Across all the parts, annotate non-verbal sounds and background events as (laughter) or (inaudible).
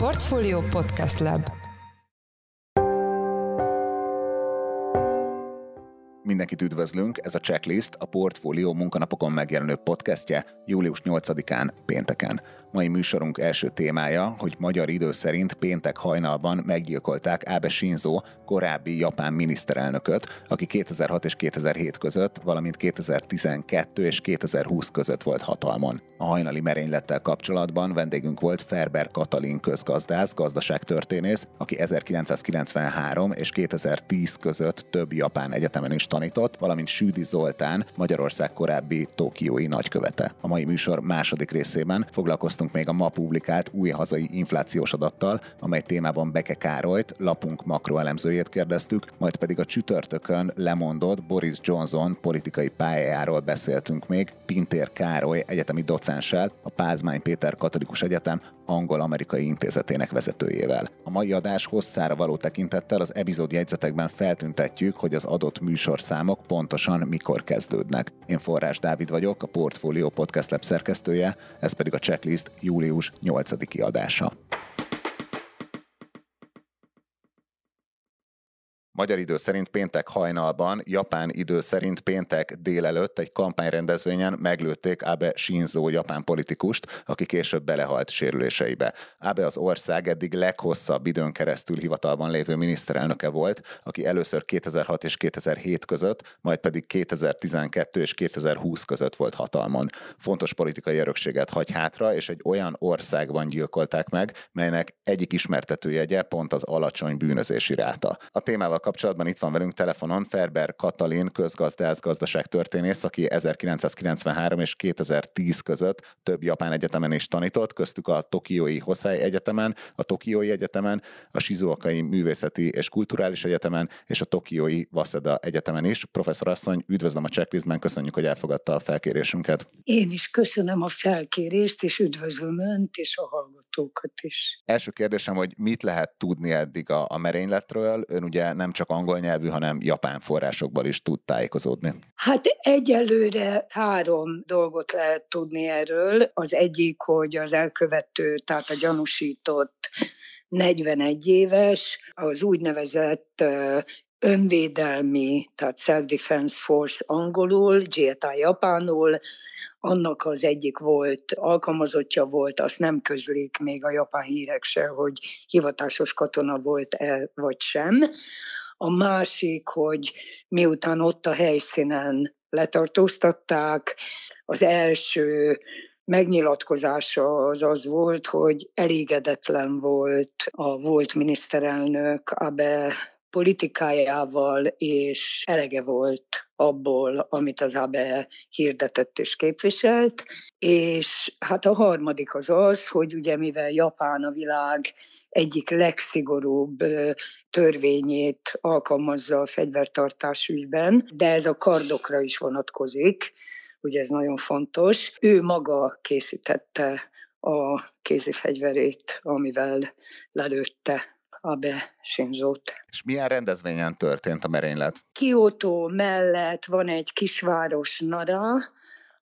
Portfolio Podcast Lab Mindenkit üdvözlünk, ez a Checklist, a Portfolio munkanapokon megjelenő podcastje július 8-án pénteken. Mai műsorunk első témája, hogy magyar idő szerint péntek hajnalban meggyilkolták Abe Shinzo, korábbi japán miniszterelnököt, aki 2006 és 2007 között, valamint 2012 és 2020 között volt hatalmon. A hajnali merénylettel kapcsolatban vendégünk volt Ferber Katalin közgazdász, gazdaságtörténész, aki 1993 és 2010 között több japán egyetemen is tanított, valamint Südi Zoltán, Magyarország korábbi tokiói nagykövete. A mai műsor második részében foglalkoztunk foglalkoztunk még a ma publikált új hazai inflációs adattal, amely témában Beke Károlyt, lapunk makroelemzőjét kérdeztük, majd pedig a csütörtökön lemondott Boris Johnson politikai pályájáról beszéltünk még Pintér Károly egyetemi docenssel, a Pázmány Péter Katolikus Egyetem angol-amerikai intézetének vezetőjével. A mai adás hosszára való tekintettel az epizód jegyzetekben feltüntetjük, hogy az adott műsorszámok pontosan mikor kezdődnek. Én Forrás Dávid vagyok, a Portfolio Podcast Lab szerkesztője, ez pedig a checklist július 8-i adása. Magyar idő szerint péntek hajnalban, japán idő szerint péntek délelőtt egy kampányrendezvényen meglőtték Abe Shinzo japán politikust, aki később belehalt sérüléseibe. Abe az ország eddig leghosszabb időn keresztül hivatalban lévő miniszterelnöke volt, aki először 2006 és 2007 között, majd pedig 2012 és 2020 között volt hatalmon. Fontos politikai örökséget hagy hátra, és egy olyan országban gyilkolták meg, melynek egyik ismertetőjegye pont az alacsony bűnözési ráta. A témával kapcsolatban itt van velünk telefonon Ferber Katalin, közgazdász, gazdaságtörténész, aki 1993 és 2010 között több japán egyetemen is tanított, köztük a Tokiói Hosei Egyetemen, a Tokiói Egyetemen, a Shizuokai Művészeti és Kulturális Egyetemen és a Tokiói Waseda Egyetemen is. Professzor asszony, üdvözlöm a checklistben, köszönjük, hogy elfogadta a felkérésünket. Én is köszönöm a felkérést, és üdvözlöm Önt és a hallgatókat is. Első kérdésem, hogy mit lehet tudni eddig a, a merényletről? Ön ugye nem csak angol nyelvű, hanem japán forrásokból is tud tájékozódni? Hát egyelőre három dolgot lehet tudni erről. Az egyik, hogy az elkövető, tehát a gyanúsított 41 éves, az úgynevezett önvédelmi, tehát Self-Defense Force angolul, GTI japánul, annak az egyik volt, alkalmazottja volt, azt nem közlik még a japán hírek se, hogy hivatásos katona volt-e vagy sem. A másik, hogy miután ott a helyszínen letartóztatták, az első megnyilatkozása az az volt, hogy elégedetlen volt a volt miniszterelnök Abe politikájával, és elege volt abból, amit az ABE hirdetett és képviselt. És hát a harmadik az az, hogy ugye mivel Japán a világ egyik legszigorúbb törvényét alkalmazza a fegyvertartás ügyben, de ez a kardokra is vonatkozik, ugye ez nagyon fontos. Ő maga készítette a kézifegyverét, amivel lelőtte Abe Shinzót. És milyen rendezvényen történt a merénylet? Kyoto mellett van egy kisváros Nara,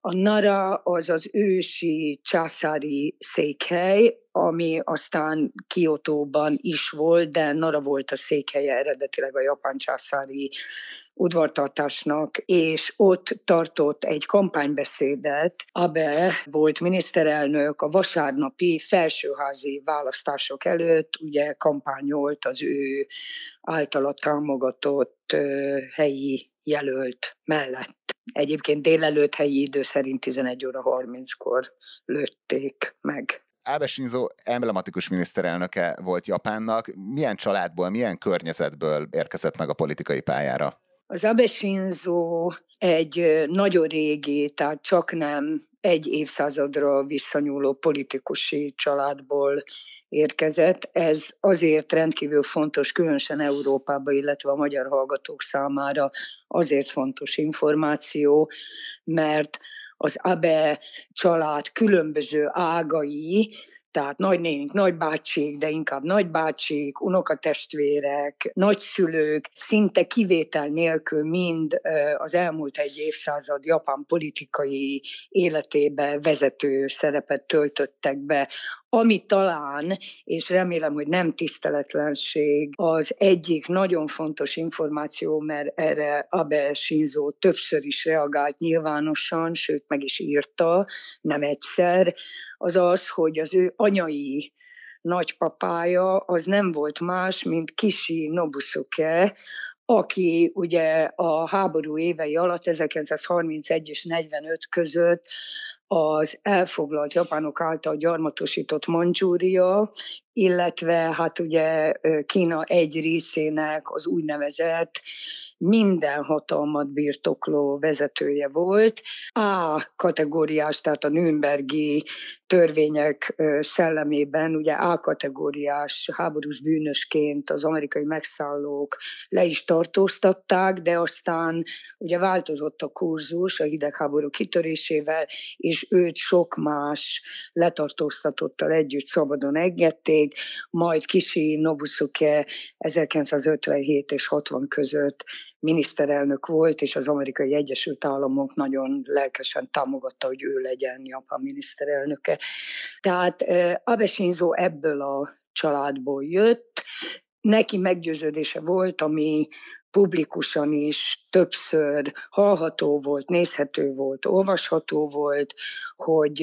a Nara az az ősi császári székhely, ami aztán Kiotóban is volt, de Nara volt a székhelye eredetileg a japán császári udvartartásnak, és ott tartott egy kampánybeszédet. Abe volt miniszterelnök a vasárnapi felsőházi választások előtt, ugye kampányolt az ő általa támogatott helyi jelölt mellett. Egyébként délelőtt helyi idő szerint 11 óra 30-kor lőtték meg. Abe Shinzo emblematikus miniszterelnöke volt Japánnak. Milyen családból, milyen környezetből érkezett meg a politikai pályára? Az Abe Shinzo egy nagyon régi, tehát csak nem egy évszázadra visszanyúló politikusi családból érkezett. Ez azért rendkívül fontos, különösen Európában, illetve a magyar hallgatók számára azért fontos információ, mert az Abe család különböző ágai, tehát nagynénik, nagybácsik, de inkább nagybácsik, unokatestvérek, nagyszülők, szinte kivétel nélkül mind az elmúlt egy évszázad japán politikai életébe vezető szerepet töltöttek be, Ami talán, és remélem, hogy nem tiszteletlenség, az egyik nagyon fontos információ, mert erre Abe Shinzo többször is reagált nyilvánosan, sőt meg is írta, nem egyszer, az az, hogy az ő anyai nagypapája az nem volt más, mint Kishi Nobusuke, aki ugye a háború évei alatt, 1931 és 45 között az elfoglalt japánok által gyarmatosított Mandzsúria, illetve hát ugye Kína egy részének az úgynevezett minden hatalmat birtokló vezetője volt. A kategóriás, tehát a Nürnbergi törvények szellemében, ugye A kategóriás háborús bűnösként az amerikai megszállók le is tartóztatták, de aztán ugye változott a kurzus a hidegháború kitörésével, és őt sok más letartóztatottal együtt szabadon engedték, majd Kisi Nobusuke 1957 és 60 között miniszterelnök volt, és az amerikai Egyesült Államok nagyon lelkesen támogatta, hogy ő legyen Japán miniszterelnöke. Tehát Abe Shinzo ebből a családból jött, neki meggyőződése volt, ami publikusan is többször hallható volt, nézhető volt, olvasható volt, hogy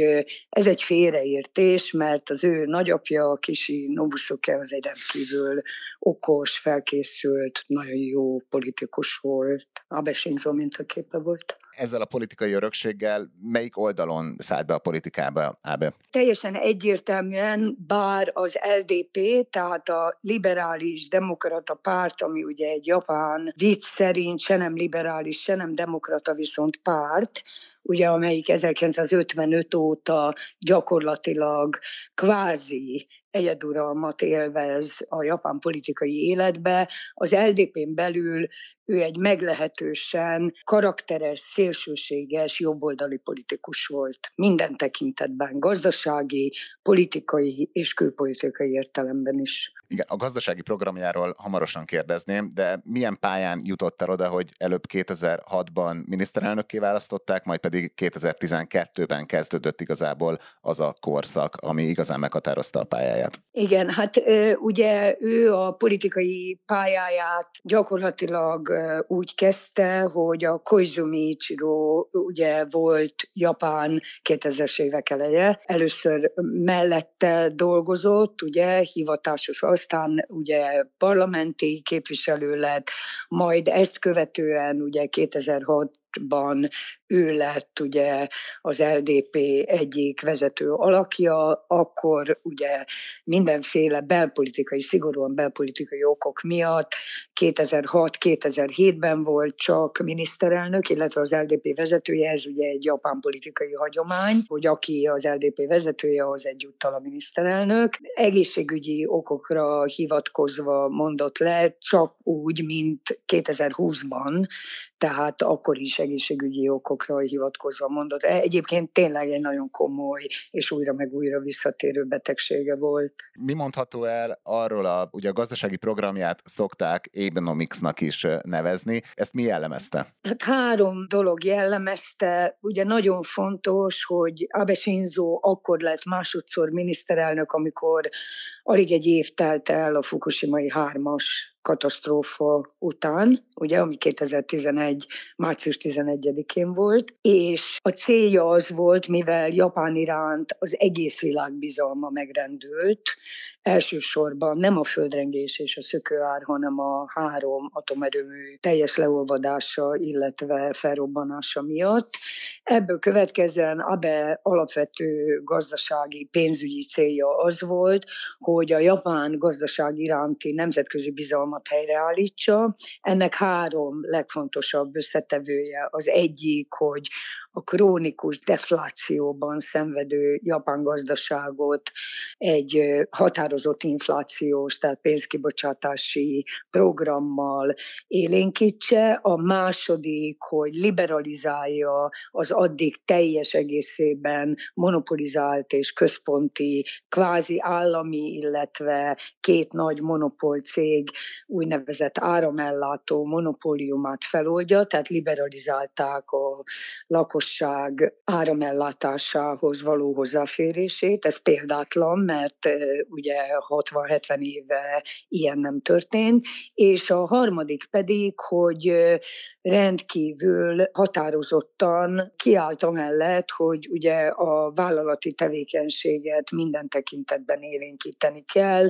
ez egy félreértés, mert az ő nagyapja, a kisi Nobusuke, az egy rendkívül okos, felkészült, nagyon jó politikus volt. Abe Shinzo mintaképe volt. Ezzel a politikai örökséggel melyik oldalon szállt be a politikába Abe? Teljesen egyértelműen, bár az LDP, tehát a liberális demokrata párt, ami ugye egy japán vicc szerint se nem liberális, se nem demokrata, viszont párt, ugye, amelyik 1955 óta gyakorlatilag kvázi egyeduralmat élvez a japán politikai életbe. Az LDP-n belül ő egy meglehetősen karakteres, szélsőséges, jobboldali politikus volt. Minden tekintetben, gazdasági, politikai és külpolitikai értelemben is. Igen, a gazdasági programjáról hamarosan kérdezném, de milyen pályán jutott el oda, hogy előbb 2006-ban miniszterelnökké választották, majd pedig 2012-ben kezdődött igazából az a korszak, ami igazán meghatározta a pályáját. Igen, hát ugye ő a politikai pályáját gyakorlatilag úgy kezdte, hogy a Koizumi Ichiro ugye volt Japán 2000-es évek eleje. Először mellette dolgozott, ugye hivatásos, aztán ugye parlamenti képviselő lett, majd ezt követően ugye 2006 ban ő lett ugye az LDP egyik vezető alakja, akkor ugye mindenféle belpolitikai, szigorúan belpolitikai okok miatt 2006-2007-ben volt csak miniszterelnök, illetve az LDP vezetője, ez ugye egy japán politikai hagyomány, hogy aki az LDP vezetője, az egyúttal a miniszterelnök. Egészségügyi okokra hivatkozva mondott le, csak úgy, mint 2020-ban, tehát akkor is egészségügyi okokra hivatkozva mondott. E, egyébként tényleg egy nagyon komoly és újra meg újra visszatérő betegsége volt. Mi mondható el arról, a, ugye a gazdasági programját szokták Abenomicsnak is nevezni, ezt mi jellemezte? Hát három dolog jellemezte. Ugye nagyon fontos, hogy Abe Shinzo akkor lett másodszor miniszterelnök, amikor alig egy év telt el a Fukushimai hármas katasztrófa után, ugye, ami 2011. március 11-én volt, és a célja az volt, mivel Japán iránt az egész világ bizalma megrendült, elsősorban nem a földrengés és a szökőár, hanem a három atomerőmű teljes leolvadása, illetve felrobbanása miatt. Ebből következően Abe alapvető gazdasági, pénzügyi célja az volt, hogy a japán gazdaság iránti nemzetközi bizalmat helyreállítsa. Ennek három legfontosabb összetevője. Az egyik, hogy a krónikus deflációban szenvedő japán gazdaságot egy határozott inflációs, tehát pénzkibocsátási programmal élénkítse. A második, hogy liberalizálja az addig teljes egészében monopolizált és központi, kvázi állami, illetve két nagy monopól cég úgynevezett áramellátó monopóliumát feloldja, tehát liberalizálták a lakosság áramellátásához való hozzáférését. Ez példátlan, mert ugye 60-70 éve ilyen nem történt. És a harmadik pedig, hogy rendkívül határozottan kiállt amellett, hogy ugye a vállalati tevékenységet minden tekintetben élénkíteni kell,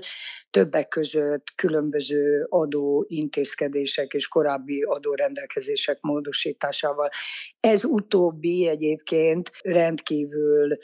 többek között különböző adó intézkedések és korábbi adórendelkezések módosításával. Ez utóbbi egyébként rendkívül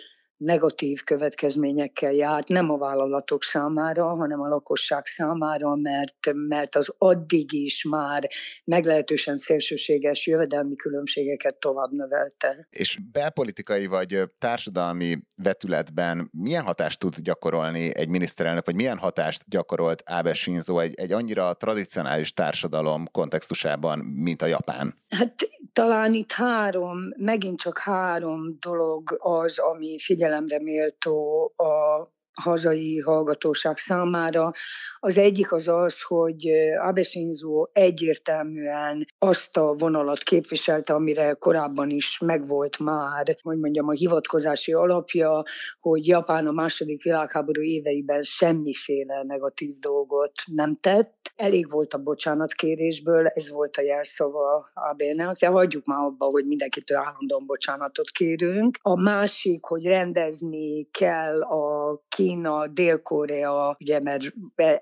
negatív következményekkel járt, nem a vállalatok számára, hanem a lakosság számára, mert, mert az addig is már meglehetősen szélsőséges jövedelmi különbségeket tovább növelte. És belpolitikai vagy társadalmi vetületben milyen hatást tud gyakorolni egy miniszterelnök, vagy milyen hatást gyakorolt Abe Shinzo egy, egy annyira tradicionális társadalom kontextusában, mint a Japán? Hát talán itt három, megint csak három dolog az, ami figyelemre méltó a hazai hallgatóság számára. Az egyik az az, hogy Abe Shinzo egyértelműen azt a vonalat képviselte, amire korábban is megvolt már, hogy mondjam, a hivatkozási alapja, hogy Japán a második világháború éveiben semmiféle negatív dolgot nem tett. Elég volt a bocsánatkérésből, ez volt a jelszava Abe-nek, de hagyjuk már abba, hogy mindenkitől állandóan bocsánatot kérünk. A másik, hogy rendezni kell a Kína, Dél-Korea, ugye mert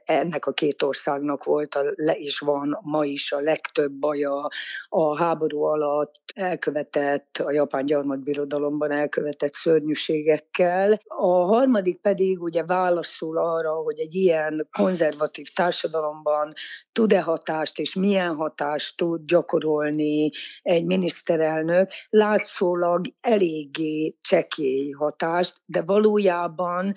ennek a két országnak volt a, és van ma is a legtöbb baja a háború alatt elkövetett, a japán gyarmatbirodalomban elkövetett szörnyűségekkel. A harmadik pedig ugye válaszol arra, hogy egy ilyen konzervatív társadalomban tud-e hatást és milyen hatást tud gyakorolni egy miniszterelnök, látszólag eléggé csekély hatást, de valójában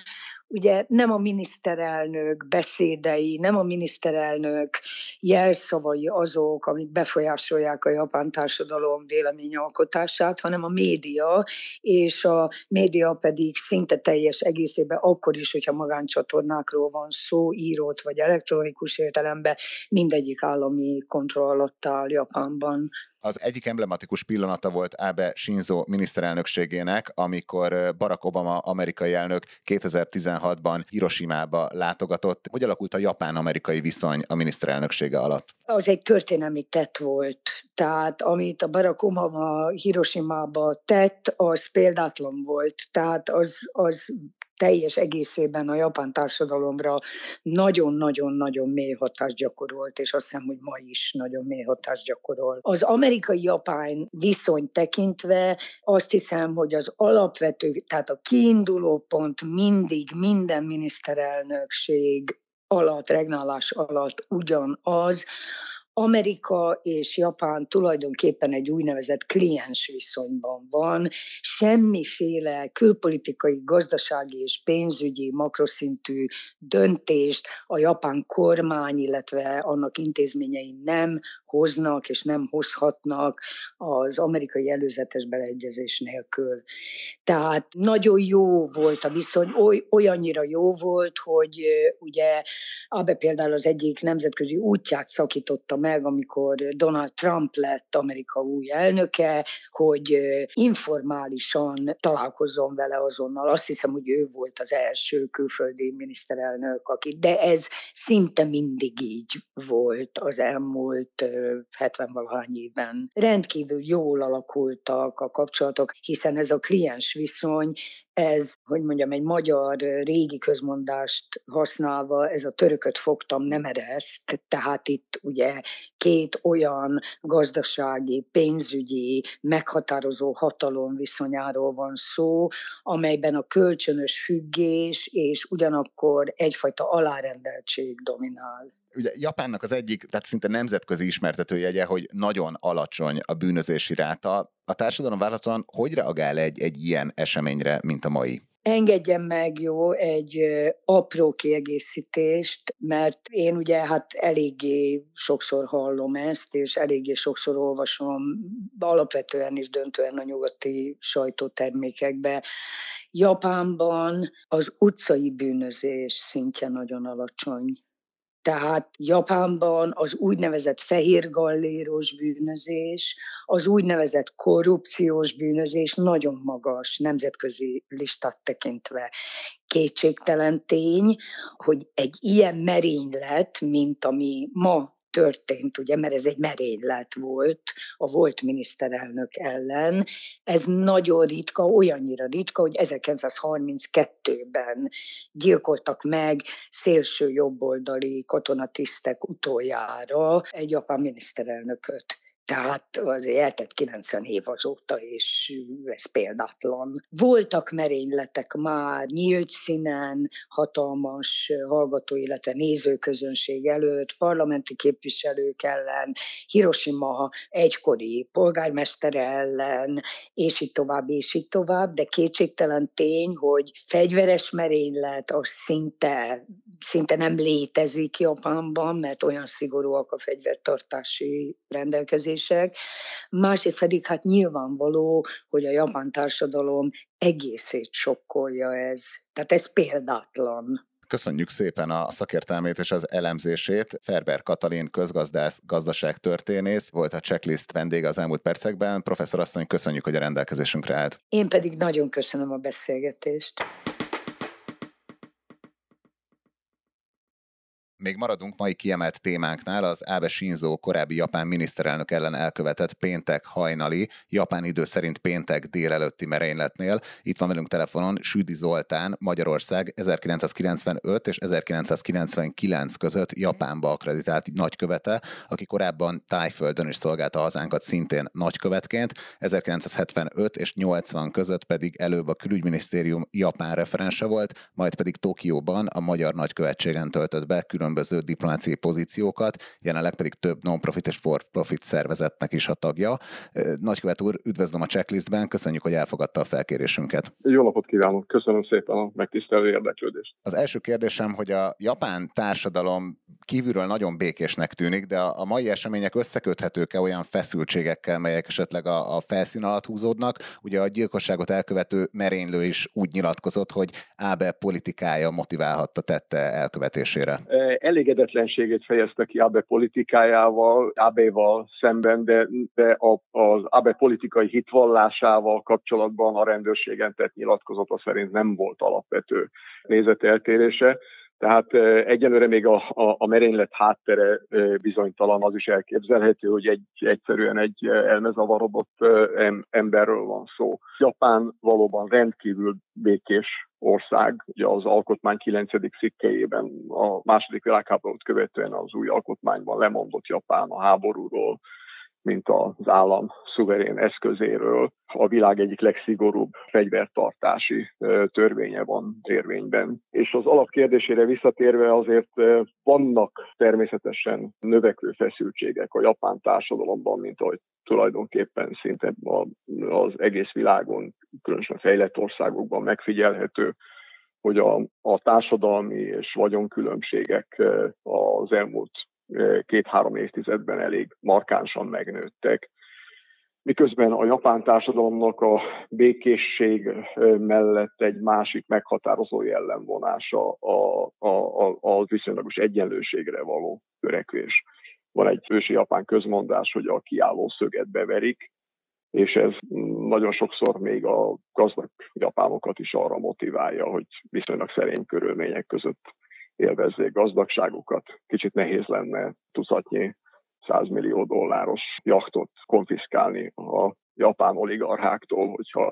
ugye nem a miniszterelnök beszédei, nem a miniszterelnök jelszavai azok, amik befolyásolják a japán társadalom véleményalkotását, hanem a média, és a média pedig szinte teljes egészében akkor is, hogyha magáncsatornákról van szó, írót vagy elektronikus értelemben, mindegyik állami kontroll alatt áll Japánban. Az egyik emblematikus pillanata volt Abe Shinzo miniszterelnökségének, amikor Barack Obama amerikai elnök 2016-ban Hiroshima-ba látogatott. Hogy alakult a japán-amerikai viszony a miniszterelnöksége alatt? Az egy történelmi tett volt. Tehát amit a Barack Obama Hiroshima-ba tett, az példátlan volt. Tehát az, az teljes egészében a japán társadalomra nagyon-nagyon-nagyon mély hatást gyakorolt, és azt hiszem, hogy ma is nagyon mély hatást gyakorol. Az amerikai-japán viszony tekintve azt hiszem, hogy az alapvető, tehát a kiinduló pont mindig minden miniszterelnökség alatt, regnálás alatt ugyanaz, Amerika és Japán tulajdonképpen egy úgynevezett kliens viszonyban van, semmiféle külpolitikai, gazdasági és pénzügyi makroszintű döntést a japán kormány, illetve annak intézményei nem hoznak és nem hozhatnak az amerikai előzetes beleegyezés nélkül. Tehát nagyon jó volt a viszony, oly, olyannyira jó volt, hogy ugye Abe például az egyik nemzetközi útját szakította meg, amikor Donald Trump lett Amerika új elnöke, hogy informálisan találkozzon vele azonnal. Azt hiszem, hogy ő volt az első külföldi miniszterelnök, aki, de ez szinte mindig így volt az elmúlt 70-valahány évben. Rendkívül jól alakultak a kapcsolatok, hiszen ez a kliens viszony ez, hogy mondjam, egy magyar régi közmondást használva, ez a törököt fogtam, nem ereszt, tehát itt ugye két olyan gazdasági, pénzügyi, meghatározó hatalom viszonyáról van szó, amelyben a kölcsönös függés és ugyanakkor egyfajta alárendeltség dominál ugye Japánnak az egyik, tehát szinte nemzetközi ismertetőjegye, hogy nagyon alacsony a bűnözési ráta. A társadalom választóan hogy reagál egy, egy ilyen eseményre, mint a mai? Engedjen meg jó egy apró kiegészítést, mert én ugye hát eléggé sokszor hallom ezt, és eléggé sokszor olvasom alapvetően is döntően a nyugati sajtótermékekbe. Japánban az utcai bűnözés szintje nagyon alacsony Tehát Japánban az úgynevezett fehér galléros bűnözés, az úgynevezett korrupciós bűnözés nagyon magas nemzetközi listát tekintve. Kétségtelen tény, hogy egy ilyen merénylet, mint ami ma történt, ugye, mert ez egy merénylet volt a volt miniszterelnök ellen. Ez nagyon ritka, olyannyira ritka, hogy 1932-ben gyilkoltak meg szélső jobboldali katonatisztek utoljára egy japán miniszterelnököt. Tehát azért eltett 90 év azóta, és ez példátlan. Voltak merényletek már nyílt színen, hatalmas hallgató, illetve nézőközönség előtt, parlamenti képviselők ellen, Hiroshima egykori polgármestere ellen, és így tovább, és így tovább, de kétségtelen tény, hogy fegyveres merénylet az szinte, szinte nem létezik Japánban, mert olyan szigorúak a fegyvertartási rendelkezések, kérdések, másrészt pedig hát nyilvánvaló, hogy a japán társadalom egészét sokkolja ez. Tehát ez példátlan. Köszönjük szépen a szakértelmét és az elemzését. Ferber Katalin, közgazdász, gazdaságtörténész volt a checklist vendége az elmúlt percekben. Professzor asszony, köszönjük, hogy a rendelkezésünkre állt. Én pedig nagyon köszönöm a beszélgetést. Még maradunk mai kiemelt témánknál, az Abe Shinzo korábbi japán miniszterelnök ellen elkövetett péntek hajnali, japán idő szerint péntek délelőtti merényletnél. Itt van velünk telefonon Südi Zoltán, Magyarország 1995 és 1999 között Japánba akreditált nagykövete, aki korábban Tájföldön is szolgálta hazánkat szintén nagykövetként, 1975 és 80 között pedig előbb a külügyminisztérium japán referense volt, majd pedig Tokióban a magyar nagykövetségen töltött be külön különböző diplomáciai pozíciókat, jelenleg pedig több non-profit és for-profit szervezetnek is a tagja. Nagykövet úr, üdvözlöm a checklistben, köszönjük, hogy elfogadta a felkérésünket. Jó napot kívánok, köszönöm szépen a megtisztelő érdeklődést. Az első kérdésem, hogy a japán társadalom kívülről nagyon békésnek tűnik, de a mai események összeköthetők-e olyan feszültségekkel, melyek esetleg a, a felszín alatt húzódnak? Ugye a gyilkosságot elkövető merénylő is úgy nyilatkozott, hogy Ábe politikája motiválhatta tette elkövetésére elégedetlenségét fejezte ki Abe politikájával, Abe-val szemben, de, de az Abe politikai hitvallásával kapcsolatban a rendőrségen tett nyilatkozata szerint nem volt alapvető nézeteltérése. Tehát egyelőre még a, a, a merénylet háttere bizonytalan, az is elképzelhető, hogy egy, egyszerűen egy elmezavarodott emberről van szó. Japán valóban rendkívül békés ország, ugye az alkotmány 9. szikkejében a második világháborút követően az új alkotmányban lemondott Japán a háborúról, mint az állam szuverén eszközéről. A világ egyik legszigorúbb fegyvertartási törvénye van érvényben. És az alapkérdésére visszatérve azért vannak természetesen növekvő feszültségek a japán társadalomban, mint ahogy tulajdonképpen szinte az egész világon, különösen fejlett országokban megfigyelhető, hogy a, a társadalmi és vagyonkülönbségek az elmúlt két-három évtizedben elég markánsan megnőttek. Miközben a japán társadalomnak a békészség mellett egy másik meghatározó jellemvonása a, a, a, a viszonylagos egyenlőségre való törekvés. Van egy ősi japán közmondás, hogy a kiálló szöget beverik, és ez nagyon sokszor még a gazdag japánokat is arra motiválja, hogy viszonylag szerény körülmények között élvezzék gazdagságukat. Kicsit nehéz lenne tucatnyi 100 millió dolláros jachtot konfiszkálni a japán oligarcháktól, hogyha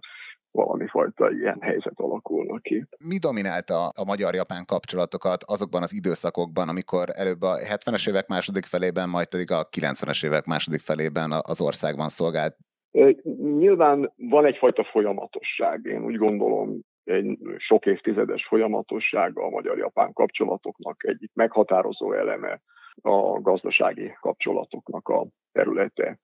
valami fajta ilyen helyzet alakulna ki. Mi dominálta a magyar-japán kapcsolatokat azokban az időszakokban, amikor előbb a 70-es évek második felében, majd pedig a 90-es évek második felében az országban szolgált? Nyilván van egyfajta folyamatosság. Én úgy gondolom, egy sok évtizedes folyamatossága a magyar-japán kapcsolatoknak egyik meghatározó eleme a gazdasági kapcsolatoknak a területe.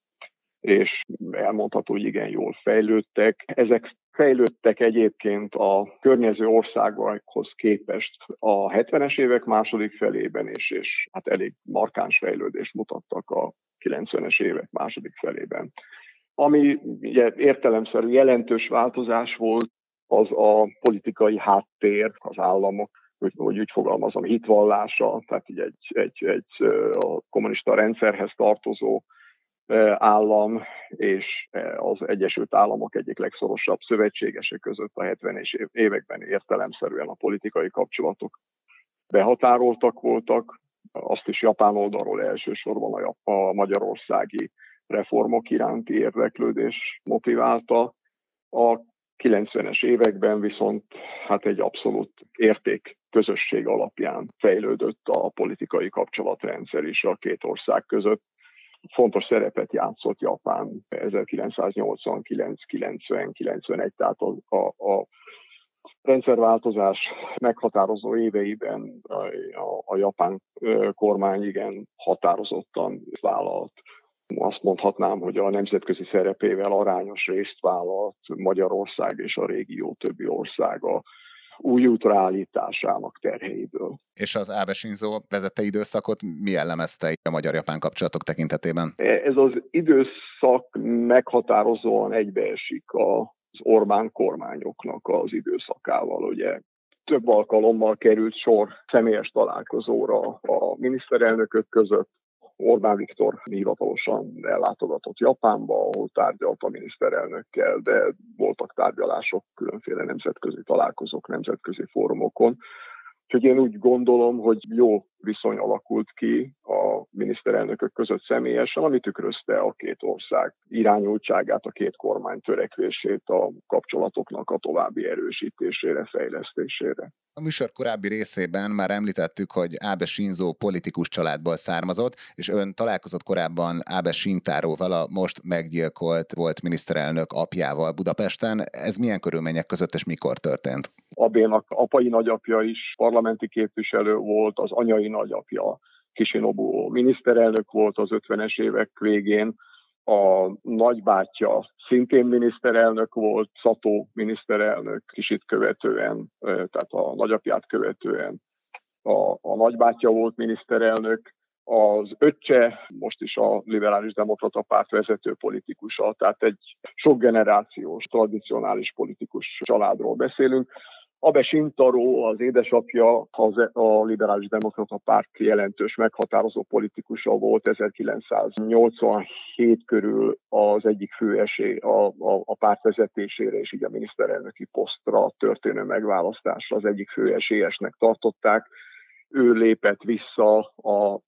És elmondható, hogy igen jól fejlődtek. Ezek fejlődtek egyébként a környező országokhoz képest a 70-es évek második felében, és, és hát elég markáns fejlődést mutattak a 90-es évek második felében. Ami ugye értelemszerű jelentős változás volt az a politikai háttér, az államok hogy, hogy úgy fogalmazom, hitvallása, tehát így egy, egy, egy a kommunista rendszerhez tartozó állam és az Egyesült Államok egyik legszorosabb szövetségese között a 70-es években értelemszerűen a politikai kapcsolatok behatároltak voltak. Azt is Japán oldalról elsősorban a, magyarországi reformok iránti érdeklődés motiválta. A 90-es években viszont hát egy abszolút érték közösség alapján fejlődött a politikai kapcsolatrendszer is a két ország között. Fontos szerepet játszott Japán 1989, 90, 91, tehát a, a, a rendszerváltozás meghatározó éveiben a, a, a japán kormány igen határozottan vállalt azt mondhatnám, hogy a nemzetközi szerepével arányos részt vállalt Magyarország és a régió többi országa új útra állításának terheiből. És az Ábe Shinzo vezette időszakot mi jellemezte a magyar-japán kapcsolatok tekintetében? Ez az időszak meghatározóan egybeesik az Orbán kormányoknak az időszakával, ugye több alkalommal került sor személyes találkozóra a miniszterelnökök között, Orbán Viktor hivatalosan ellátogatott Japánba, ahol tárgyalt a miniszterelnökkel, de voltak tárgyalások különféle nemzetközi találkozók, nemzetközi fórumokon. Úgyhogy én úgy gondolom, hogy jó viszony alakult ki a miniszterelnökök között személyesen, ami tükrözte a két ország irányultságát, a két kormány törekvését a kapcsolatoknak a további erősítésére, fejlesztésére. A műsor korábbi részében már említettük, hogy Ábe Shinzo politikus családból származott, és ön találkozott korábban Ábe Shintáróval, a most meggyilkolt volt miniszterelnök apjával Budapesten. Ez milyen körülmények között és mikor történt? Abénak apai nagyapja is parlamenti képviselő volt, az anyai nagyapja Kisinobu miniszterelnök volt az 50-es évek végén, a nagybátyja szintén miniszterelnök volt, Szató miniszterelnök kisit követően, tehát a nagyapját követően a, a nagybátyja volt miniszterelnök, az öccse most is a liberális demokrata párt vezető politikusa, tehát egy sok generációs, tradicionális politikus családról beszélünk. Abe Sintaro, az édesapja, az, a liberális demokrata párt jelentős meghatározó politikusa volt 1987 körül az egyik fő esély a, a, a párt vezetésére és így a miniszterelnöki posztra történő megválasztásra az egyik fő esélyesnek tartották. Ő lépett vissza a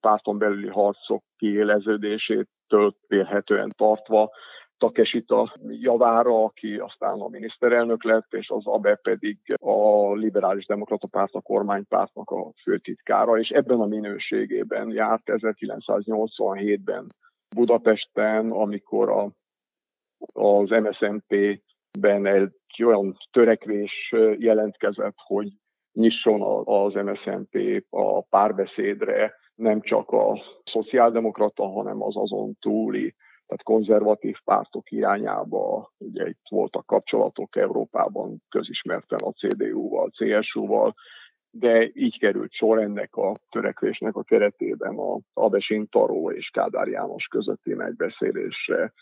párton belüli harcok kiéleződésétől vélhetően tartva, Takesita javára, aki aztán a miniszterelnök lett, és az ABE pedig a liberális demokrata párt, a kormánypártnak a főtitkára, és ebben a minőségében járt 1987-ben Budapesten, amikor a, az MSZNP-ben egy olyan törekvés jelentkezett, hogy nyisson az MSZNP a párbeszédre nem csak a szociáldemokrata, hanem az azon túli tehát konzervatív pártok irányába, ugye itt voltak kapcsolatok Európában közismerten a CDU-val, CSU-val, de így került sor ennek a törekvésnek a keretében a Abesin Taró és Kádár János közötti megbeszélésre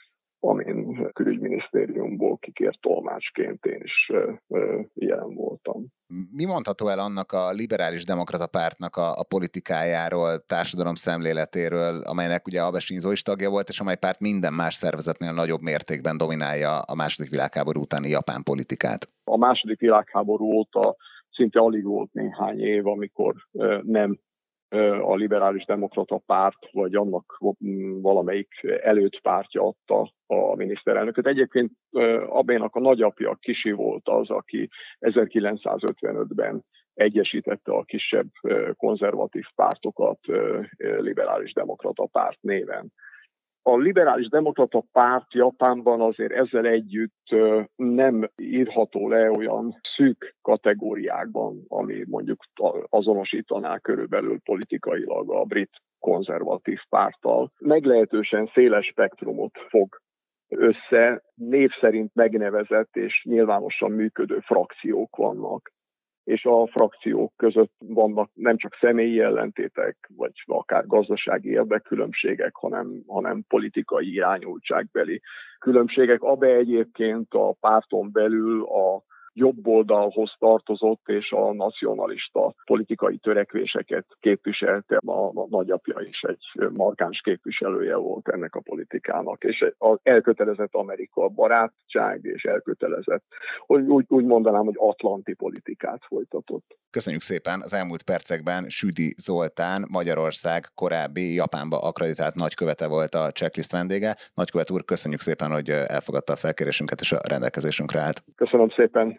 amin külügyminisztériumból kikért tolmácsként én is jelen voltam. Mi mondható el annak a liberális demokrata pártnak a, a politikájáról, társadalom szemléletéről, amelynek ugye Abe Shinzo is tagja volt, és amely párt minden más szervezetnél nagyobb mértékben dominálja a második világháború utáni japán politikát? A második világháború óta szinte alig volt néhány év, amikor nem a liberális demokrata párt, vagy annak valamelyik előtt pártja adta a miniszterelnököt. Egyébként Abénak a nagyapja Kisi volt az, aki 1955-ben egyesítette a kisebb konzervatív pártokat liberális demokrata párt néven a liberális demokrata párt Japánban azért ezzel együtt nem írható le olyan szűk kategóriákban, ami mondjuk azonosítaná körülbelül politikailag a brit konzervatív párttal. Meglehetősen széles spektrumot fog össze, név szerint megnevezett és nyilvánosan működő frakciók vannak és a frakciók között vannak nem csak személyi ellentétek, vagy akár gazdasági érdekkülönbségek, hanem, hanem politikai irányultságbeli különbségek. Abe egyébként a párton belül a jobb oldalhoz tartozott, és a nacionalista politikai törekvéseket képviselte. A, a nagyapja is egy markáns képviselője volt ennek a politikának, és az elkötelezett Amerika barátság, és elkötelezett, hogy úgy, úgy mondanám, hogy atlanti politikát folytatott. Köszönjük szépen! Az elmúlt percekben Südi Zoltán, Magyarország korábbi Japánba akreditált nagykövete volt a checklist vendége. Nagykövet úr, köszönjük szépen, hogy elfogadta a felkérésünket és a rendelkezésünkre állt. Köszönöm szépen!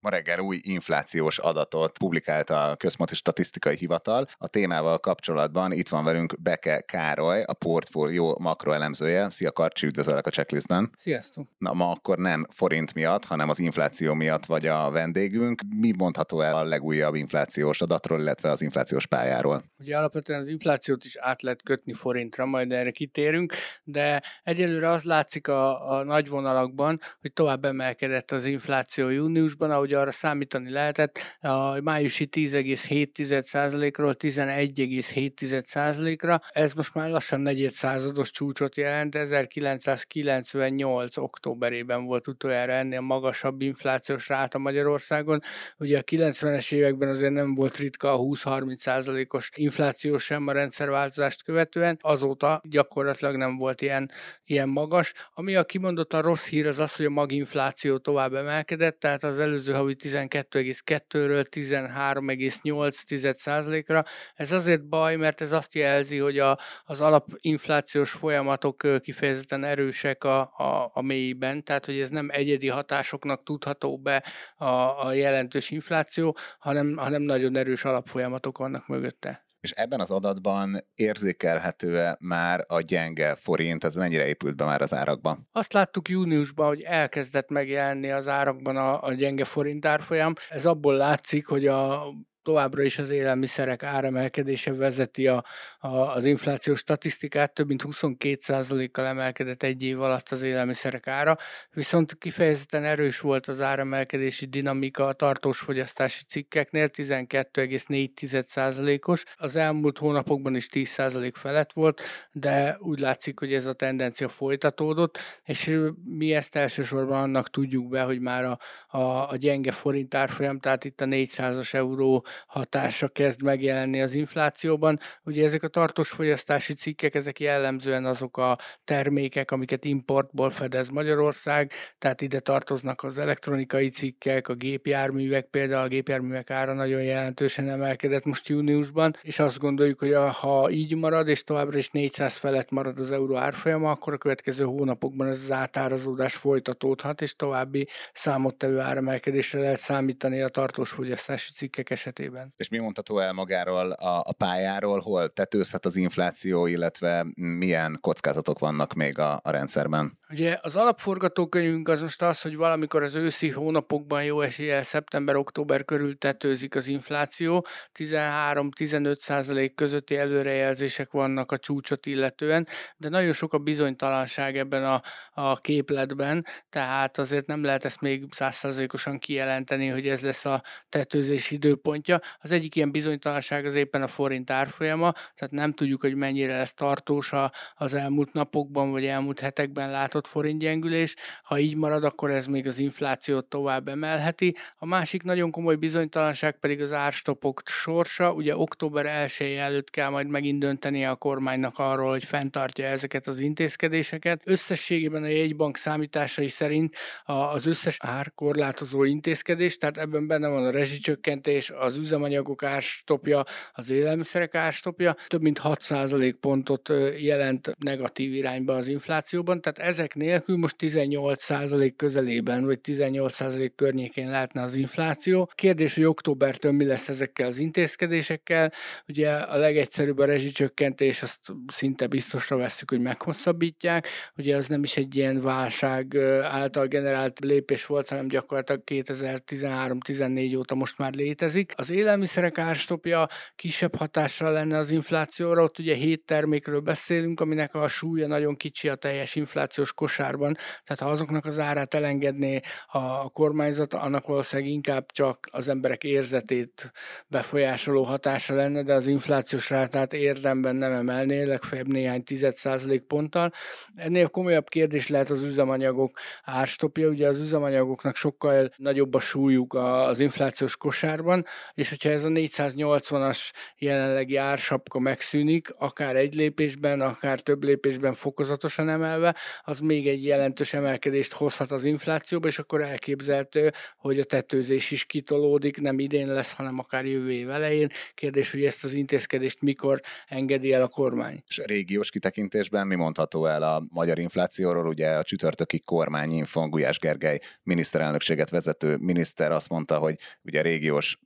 Ma reggel új inflációs adatot publikált a Központi Statisztikai Hivatal. A témával kapcsolatban itt van velünk Beke Károly, a portfólió makroelemzője. Szia Karcsi, üdvözöllek a checklistben. Sziasztok! Na ma akkor nem forint miatt, hanem az infláció miatt vagy a vendégünk. Mi mondható el a legújabb inflációs adatról, illetve az inflációs pályáról? Ugye alapvetően az inflációt is át lehet kötni forintra, majd erre kitérünk, de egyelőre az látszik a, a nagy vonalakban, hogy tovább emelkedett az infláció júniusban, ahogy arra számítani lehetett, a májusi 10,7%-ról 11,7%-ra. Ez most már lassan negyed százados csúcsot jelent, 1998. októberében volt utoljára ennél magasabb inflációs ráta Magyarországon. Ugye a 90-es években azért nem volt ritka a 20-30%-os infláció sem a rendszerváltozást követően, azóta gyakorlatilag nem volt ilyen, ilyen magas. Ami a kimondottan rossz hír az az, hogy a maginfláció tovább emelkedett, tehát az előző havi 12,2-ről 13,8%-ra. Ez azért baj, mert ez azt jelzi, hogy a, az alapinflációs folyamatok kifejezetten erősek a, a, a mélyben, tehát hogy ez nem egyedi hatásoknak tudható be a, a jelentős infláció, hanem, hanem nagyon erős alapfolyamatok vannak mögötte. És ebben az adatban érzékelhető-e már a gyenge forint, ez mennyire épült be már az árakban? Azt láttuk júniusban, hogy elkezdett megjelenni az árakban a, a gyenge forint árfolyam. Ez abból látszik, hogy a továbbra is az élelmiszerek áremelkedése vezeti a, a, az inflációs statisztikát, több mint 22%-kal emelkedett egy év alatt az élelmiszerek ára, viszont kifejezetten erős volt az áremelkedési dinamika a tartós fogyasztási cikkeknél, 12,4%-os, az elmúlt hónapokban is 10% felett volt, de úgy látszik, hogy ez a tendencia folytatódott, és mi ezt elsősorban annak tudjuk be, hogy már a, a, a gyenge forint árfolyam, tehát itt a 400-as euró hatása kezd megjelenni az inflációban. Ugye ezek a tartós fogyasztási cikkek, ezek jellemzően azok a termékek, amiket importból fedez Magyarország, tehát ide tartoznak az elektronikai cikkek, a gépjárművek, például a gépjárművek ára nagyon jelentősen emelkedett most júniusban, és azt gondoljuk, hogy ha így marad, és továbbra is 400 felett marad az euró árfolyama, akkor a következő hónapokban ez az átárazódás folytatódhat, és további számottevő áremelkedésre lehet számítani a tartós fogyasztási cikkek esetében esetében. És mi mondható el magáról a, a pályáról, hol tetőzhet az infláció, illetve milyen kockázatok vannak még a, a rendszerben? Ugye az alapforgatókönyvünk az most az, hogy valamikor az őszi hónapokban jó eséllyel szeptember-október körül tetőzik az infláció, 13-15 százalék közötti előrejelzések vannak a csúcsot illetően, de nagyon sok a bizonytalanság ebben a, a képletben, tehát azért nem lehet ezt még százszázalékosan kijelenteni, hogy ez lesz a tetőzés időpontja. Az egyik ilyen bizonytalanság az éppen a forint árfolyama, tehát nem tudjuk, hogy mennyire lesz tartós az elmúlt napokban vagy elmúlt hetekben látott forintgyengülés, ha így marad, akkor ez még az inflációt tovább emelheti. A másik nagyon komoly bizonytalanság pedig az árstopok sorsa. Ugye október 1 előtt kell majd megint dönteni a kormánynak arról, hogy fenntartja ezeket az intézkedéseket. Összességében a jegybank számításai szerint az összes árkorlátozó intézkedés, tehát ebben benne van a rezsicsökkentés, az üzemanyagok árstopja, az élelmiszerek árstopja, több mint 6% pontot jelent negatív irányba az inflációban, tehát ezek nélkül most 18% közelében, vagy 18% környékén lehetne az infláció. Kérdés, hogy októbertől mi lesz ezekkel az intézkedésekkel. Ugye a legegyszerűbb a rezsicsökkentés, azt szinte biztosra veszük, hogy meghosszabbítják. Ugye az nem is egy ilyen válság által generált lépés volt, hanem gyakorlatilag 2013-14 óta most már létezik. Az Az élelmiszerek árstopja kisebb hatással lenne az inflációra, ott ugye hét termékről beszélünk, aminek a súlya nagyon kicsi a teljes inflációs kosárban, tehát ha azoknak az árát elengedné a kormányzat, annak valószínűleg inkább csak az emberek érzetét befolyásoló hatása lenne, de az inflációs rátát érdemben nem emelné, legfeljebb néhány tized százalék ponttal. Ennél komolyabb kérdés lehet az üzemanyagok árstopja, ugye az üzemanyagoknak sokkal nagyobb a súlyuk az inflációs kosárban, és hogyha ez a 480-as jelenlegi ársapka megszűnik, akár egy lépésben, akár több lépésben fokozatosan emelve, az még egy jelentős emelkedést hozhat az inflációba, és akkor elképzelhető, hogy a tetőzés is kitolódik, nem idén lesz, hanem akár jövő év elején. Kérdés, hogy ezt az intézkedést mikor engedi el a kormány. És a régiós kitekintésben mi mondható el a magyar inflációról? Ugye a csütörtöki kormányinfon Gulyás Gergely miniszterelnökséget vezető miniszter azt mondta, hogy ugye régiós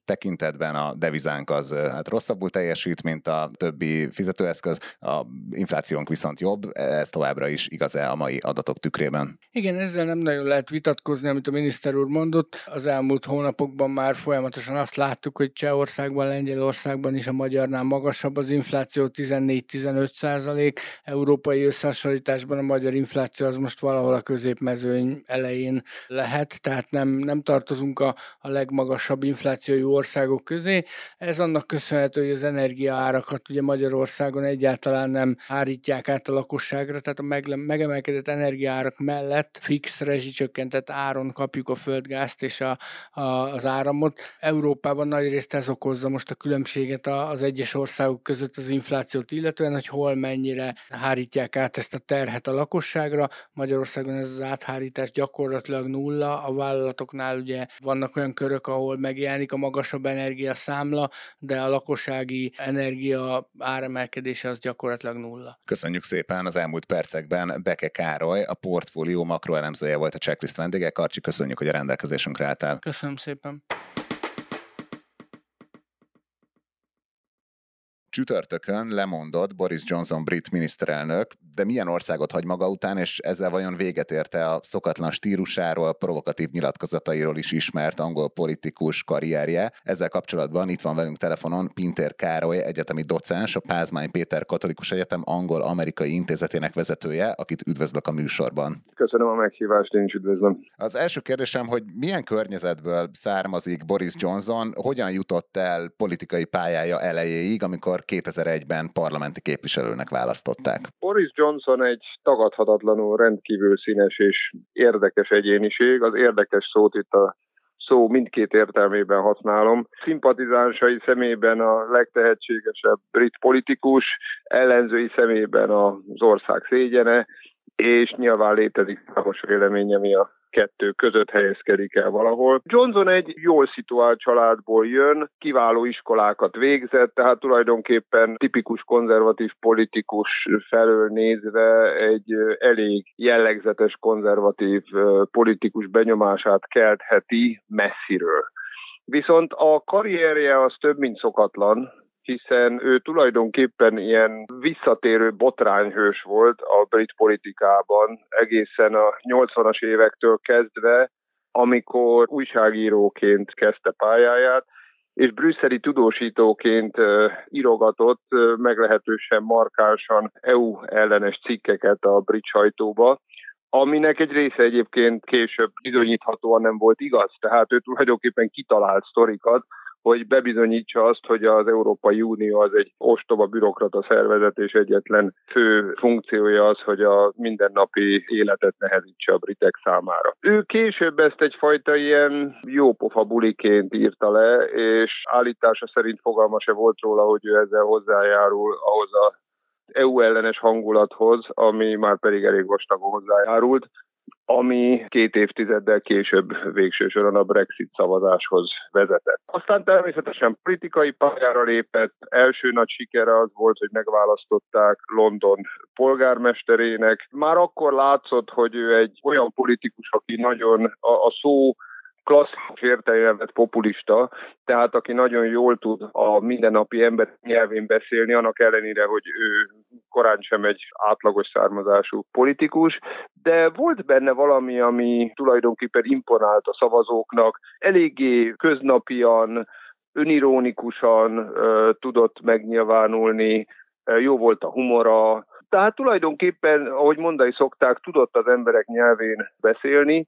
tekintetben a devizánk az hát rosszabbul teljesít, mint a többi fizetőeszköz, a inflációnk viszont jobb, ez továbbra is igaz-e a mai adatok tükrében? Igen, ezzel nem nagyon lehet vitatkozni, amit a miniszter úr mondott. Az elmúlt hónapokban már folyamatosan azt láttuk, hogy Csehországban, Lengyelországban is a magyarnál magasabb az infláció, 14-15 százalék. Európai összehasonlításban a magyar infláció az most valahol a középmezőny elején lehet, tehát nem, nem tartozunk a, a legmagasabb inflációjú országok közé. Ez annak köszönhető, hogy az energiaárakat ugye Magyarországon egyáltalán nem hárítják át a lakosságra, tehát a megemelkedett energiaárak mellett fix rezsicsökkentett áron kapjuk a földgázt és a, a, az áramot. Európában nagy részt ez okozza most a különbséget az egyes országok között az inflációt illetően, hogy hol mennyire hárítják át ezt a terhet a lakosságra. Magyarországon ez az áthárítás gyakorlatilag nulla, a vállalatoknál ugye vannak olyan körök, ahol megjelenik a magasabb energiaszámla, de a lakossági energia áremelkedése az gyakorlatilag nulla. Köszönjük szépen az elmúlt percekben Beke Károly, a portfólió makroelemzője volt a checklist vendége. Karcsi, köszönjük, hogy a rendelkezésünkre álltál. Köszönöm szépen. Csütörtökön lemondott Boris Johnson brit miniszterelnök, de milyen országot hagy maga után, és ezzel vajon véget érte a szokatlan stílusáról, provokatív nyilatkozatairól is ismert angol politikus karrierje. Ezzel kapcsolatban itt van velünk telefonon Pinter Károly, egyetemi docens, a Pázmány Péter Katolikus Egyetem angol-amerikai intézetének vezetője, akit üdvözlök a műsorban. Köszönöm a meghívást, én is üdvözlöm. Az első kérdésem, hogy milyen környezetből származik Boris Johnson, hogyan jutott el politikai pályája elejéig, amikor 2001-ben parlamenti képviselőnek választották. Boris Johnson egy tagadhatatlanul rendkívül színes és érdekes egyéniség. Az érdekes szót itt a szó mindkét értelmében használom. Szimpatizánsai szemében a legtehetségesebb brit politikus, ellenzői szemében az ország szégyene, és nyilván létezik számos vélemény, ami a kettő között helyezkedik el valahol. Johnson egy jól szituált családból jön, kiváló iskolákat végzett, tehát tulajdonképpen tipikus konzervatív politikus felől nézve egy elég jellegzetes konzervatív politikus benyomását keltheti messziről. Viszont a karrierje az több, mint szokatlan, hiszen ő tulajdonképpen ilyen visszatérő botrányhős volt a brit politikában egészen a 80-as évektől kezdve, amikor újságíróként kezdte pályáját, és brüsszeli tudósítóként írogatott meglehetősen markánsan EU ellenes cikkeket a brit sajtóba, aminek egy része egyébként később bizonyíthatóan nem volt igaz. Tehát ő tulajdonképpen kitalált sztorikat, hogy bebizonyítsa azt, hogy az Európai Unió az egy ostoba bürokrata szervezet, és egyetlen fő funkciója az, hogy a mindennapi életet nehezítse a britek számára. Ő később ezt egyfajta ilyen jópofa buliként írta le, és állítása szerint fogalma se volt róla, hogy ő ezzel hozzájárul ahhoz a EU ellenes hangulathoz, ami már pedig elég vastagon hozzájárult ami két évtizeddel később végső soron a Brexit szavazáshoz vezetett. Aztán természetesen politikai pályára lépett, első nagy sikere az volt, hogy megválasztották London polgármesterének. Már akkor látszott, hogy ő egy olyan politikus, aki nagyon a, a szó klasszikus értelemben populista, tehát aki nagyon jól tud a mindennapi ember nyelvén beszélni, annak ellenére, hogy ő korán sem egy átlagos származású politikus, de volt benne valami, ami tulajdonképpen imponált a szavazóknak, eléggé köznapian, önirónikusan tudott megnyilvánulni, jó volt a humora, tehát tulajdonképpen, ahogy mondani szokták, tudott az emberek nyelvén beszélni,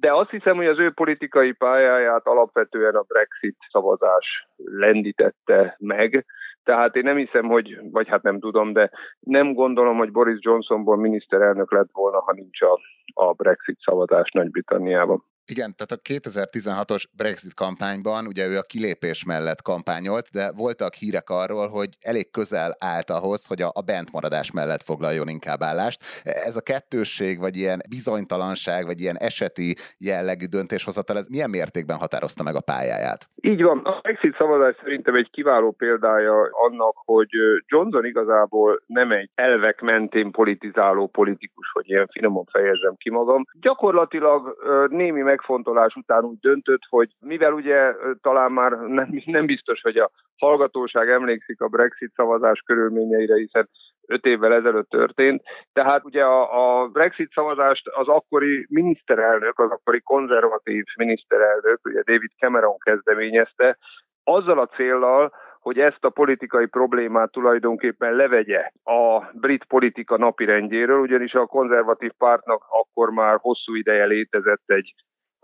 de azt hiszem, hogy az ő politikai pályáját alapvetően a Brexit szavazás lendítette meg. Tehát én nem hiszem, hogy, vagy hát nem tudom, de nem gondolom, hogy Boris Johnsonból miniszterelnök lett volna, ha nincs a, a Brexit szavazás Nagy-Britanniában. Igen, tehát a 2016-os Brexit kampányban ugye ő a kilépés mellett kampányolt, de voltak hírek arról, hogy elég közel állt ahhoz, hogy a, a bentmaradás mellett foglaljon inkább állást. Ez a kettősség, vagy ilyen bizonytalanság, vagy ilyen eseti jellegű döntéshozatal, ez milyen mértékben határozta meg a pályáját? Így van. A Brexit szavazás szerintem egy kiváló példája annak, hogy Johnson igazából nem egy elvek mentén politizáló politikus, hogy ilyen finoman fejezem ki magam. Gyakorlatilag némi meg megfontolás után úgy döntött, hogy mivel ugye talán már nem, nem biztos, hogy a hallgatóság emlékszik a Brexit szavazás körülményeire, hiszen öt évvel ezelőtt történt. Tehát ugye a, a Brexit szavazást az akkori miniszterelnök, az akkori konzervatív miniszterelnök, ugye David Cameron kezdeményezte, azzal a céllal, hogy ezt a politikai problémát tulajdonképpen levegye a brit politika napirendjéről, ugyanis a konzervatív pártnak akkor már hosszú ideje létezett egy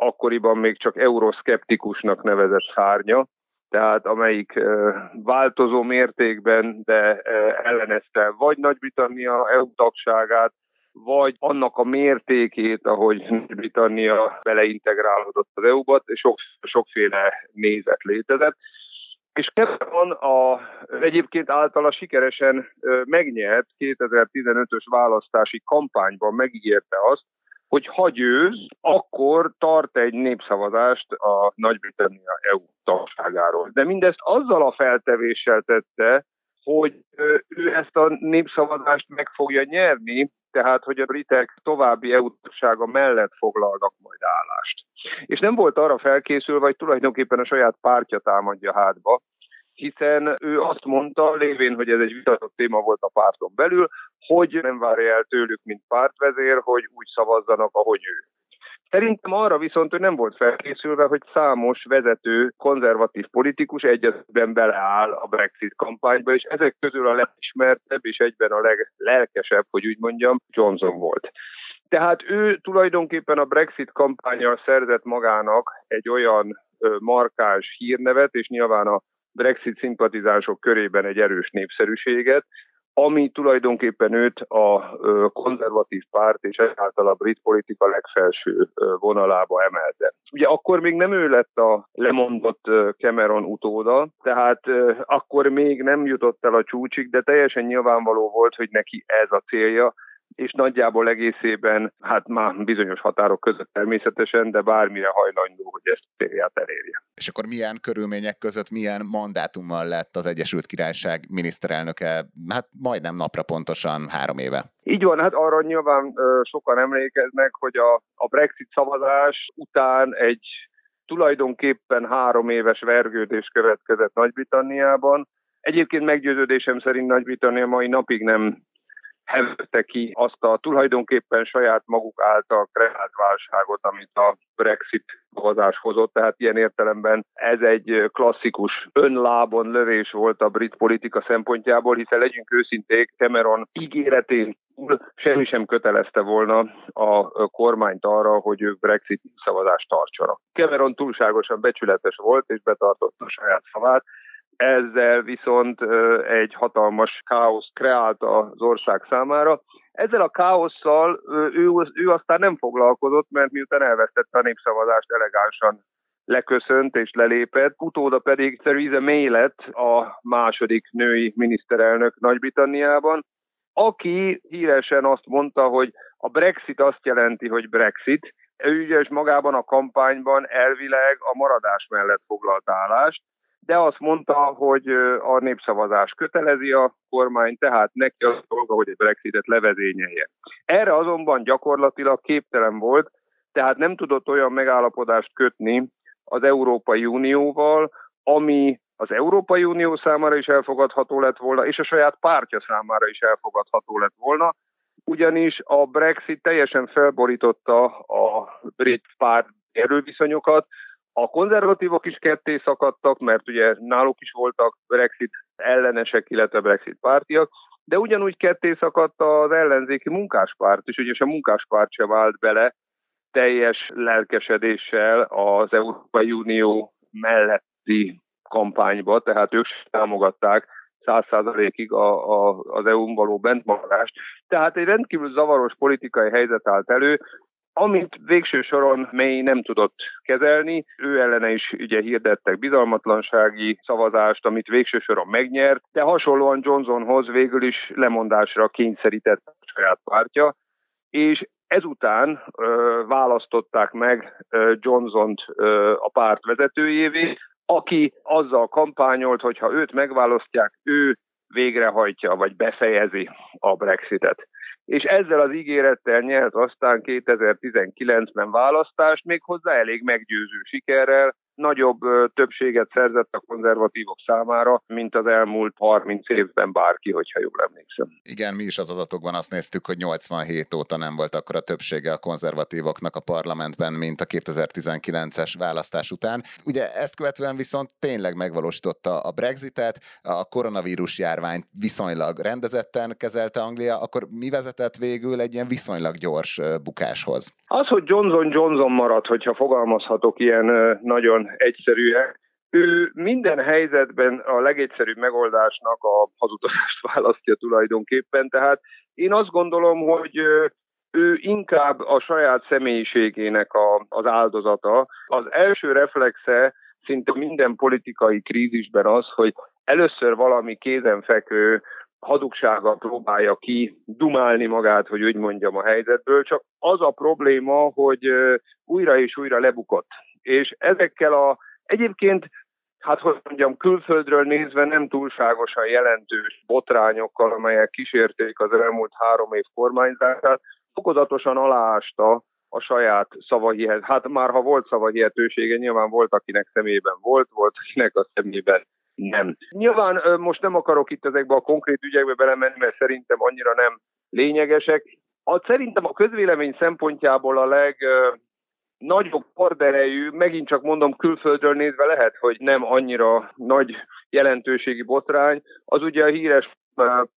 akkoriban még csak euroszkeptikusnak nevezett szárnya, tehát amelyik változó mértékben, de ellenezte vagy Nagy-Britannia EU tagságát, vagy annak a mértékét, ahogy Nagy-Britannia beleintegrálódott az EU-ba, sok, sokféle nézet létezett. És Cameron a, egyébként általa sikeresen megnyert 2015-ös választási kampányban megígérte azt, hogy ha győz, akkor tart egy népszavazást a Nagy-Britannia EU tagságáról. De mindezt azzal a feltevéssel tette, hogy ő ezt a népszavazást meg fogja nyerni, tehát hogy a britek további EU mellett foglalnak majd állást. És nem volt arra felkészülve, hogy tulajdonképpen a saját pártja támadja hátba, hiszen ő azt mondta, lévén, hogy ez egy vitatott téma volt a párton belül, hogy nem várja el tőlük, mint pártvezér, hogy úgy szavazzanak, ahogy ő. Szerintem arra viszont ő nem volt felkészülve, hogy számos vezető konzervatív politikus egyetben beleáll a Brexit kampányba, és ezek közül a legismertebb és egyben a leglelkesebb, hogy úgy mondjam, Johnson volt. Tehát ő tulajdonképpen a Brexit kampányjal szerzett magának egy olyan markáns hírnevet, és nyilván a Brexit szimpatizánsok körében egy erős népszerűséget, ami tulajdonképpen őt a konzervatív párt és ezáltal a brit politika legfelső vonalába emelte. Ugye akkor még nem ő lett a lemondott Cameron utóda, tehát akkor még nem jutott el a csúcsig, de teljesen nyilvánvaló volt, hogy neki ez a célja, és nagyjából egészében, hát már bizonyos határok között természetesen, de bármire hajlandó, hogy ezt célját elérje. És akkor milyen körülmények között, milyen mandátummal lett az Egyesült Királyság miniszterelnöke, hát majdnem napra pontosan három éve? Így van, hát arra nyilván sokan emlékeznek, hogy a, a Brexit szavazás után egy tulajdonképpen három éves vergődés következett Nagy-Britanniában. Egyébként meggyőződésem szerint Nagy-Britannia mai napig nem hevette ki azt a tulajdonképpen saját maguk által kreált válságot, amit a Brexit szavazás hozott, tehát ilyen értelemben ez egy klasszikus önlábon lövés volt a brit politika szempontjából, hiszen legyünk őszinték, Cameron ígéretén túl semmi sem kötelezte volna a kormányt arra, hogy ők Brexit szavazást tartsanak. Cameron túlságosan becsületes volt és betartotta a saját szavát, ezzel viszont egy hatalmas káosz kreált az ország számára. Ezzel a káosszal ő, ő aztán nem foglalkozott, mert miután elvesztette a népszavazást elegánsan leköszönt és lelépett, utóda pedig Theresa May lett a második női miniszterelnök Nagy-Britanniában, aki híresen azt mondta, hogy a Brexit azt jelenti, hogy Brexit, ő ugye magában a kampányban elvileg a maradás mellett foglalt állást, de azt mondta, hogy a népszavazás kötelezi a kormány, tehát neki az dolga, hogy egy Brexitet levezényelje. Erre azonban gyakorlatilag képtelen volt, tehát nem tudott olyan megállapodást kötni az Európai Unióval, ami az Európai Unió számára is elfogadható lett volna, és a saját pártja számára is elfogadható lett volna, ugyanis a Brexit teljesen felborította a brit párt erőviszonyokat, A konzervatívok is ketté szakadtak, mert ugye náluk is voltak Brexit ellenesek, illetve Brexit pártiak, de ugyanúgy ketté szakadt az ellenzéki munkáspárt is, ugye a munkáspárt sem vált bele teljes lelkesedéssel az Európai Unió melletti kampányba, tehát ők támogatták száz százalékig a, a, az EU-n való bentmaradást. Tehát egy rendkívül zavaros politikai helyzet állt elő, amit végső soron May nem tudott kezelni, ő ellene is ugye hirdettek bizalmatlansági szavazást, amit végső soron megnyert, de hasonlóan Johnsonhoz végül is lemondásra kényszerített a saját pártja, és ezután ö, választották meg ö, Johnson-t ö, a párt vezetőjévé, aki azzal kampányolt, hogy ha őt megválasztják, ő végrehajtja vagy befejezi a Brexitet. És ezzel az ígérettel nyert aztán 2019-ben választást, még hozzá elég meggyőző sikerrel, nagyobb többséget szerzett a konzervatívok számára, mint az elmúlt 30 évben bárki, hogyha jól emlékszem. Igen, mi is az adatokban azt néztük, hogy 87 óta nem volt akkor a többsége a konzervatívoknak a parlamentben, mint a 2019-es választás után. Ugye ezt követően viszont tényleg megvalósította a Brexitet, a koronavírus járványt viszonylag rendezetten kezelte Anglia, akkor mi vezetett végül egy ilyen viszonylag gyors bukáshoz? Az, hogy Johnson Johnson maradt, hogyha fogalmazhatok ilyen nagyon egyszerűen, ő minden helyzetben a legegyszerűbb megoldásnak a hazutatást (laughs) választja tulajdonképpen, tehát én azt gondolom, hogy ő inkább a saját személyiségének a, az áldozata. Az első reflexe szinte minden politikai krízisben az, hogy először valami kézenfekvő hazugsága próbálja ki dumálni magát, hogy úgy mondjam a helyzetből, csak az a probléma, hogy újra és újra lebukott. És ezekkel a egyébként hát hogy mondjam, külföldről nézve nem túlságosan jelentős botrányokkal, amelyek kísérték az elmúlt három év kormányzását, fokozatosan aláásta a saját szavahihet. Hát már ha volt szavahihetősége, nyilván volt, akinek szemében volt, volt, akinek a szemében nem. Nyilván most nem akarok itt ezekbe a konkrét ügyekbe belemenni, mert szerintem annyira nem lényegesek. A, szerintem a közvélemény szempontjából a leg nagyobb korderejű, megint csak mondom külföldről nézve lehet, hogy nem annyira nagy jelentőségi botrány, az ugye a híres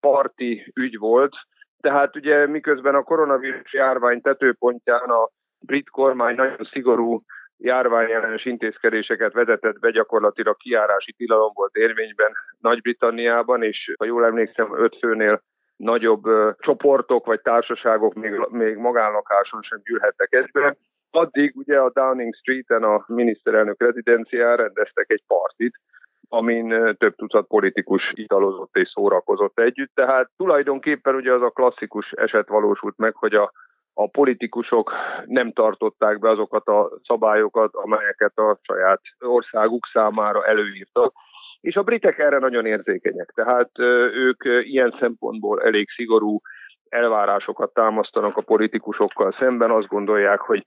parti ügy volt, tehát ugye miközben a koronavírus járvány tetőpontján a brit kormány nagyon szigorú járványellenes intézkedéseket vezetett be, gyakorlatilag kiárási tilalom volt érvényben Nagy-Britanniában, és ha jól emlékszem, öt főnél nagyobb csoportok vagy társaságok még, még magánlakáson sem gyűlhettek egybe. Addig ugye a Downing Street-en a miniszterelnök rezidencián rendeztek egy partit, amin több tucat politikus italozott és szórakozott együtt. Tehát tulajdonképpen ugye az a klasszikus eset valósult meg, hogy a a politikusok nem tartották be azokat a szabályokat, amelyeket a saját országuk számára előírtak. És a britek erre nagyon érzékenyek, tehát ők ilyen szempontból elég szigorú elvárásokat támasztanak a politikusokkal szemben, azt gondolják, hogy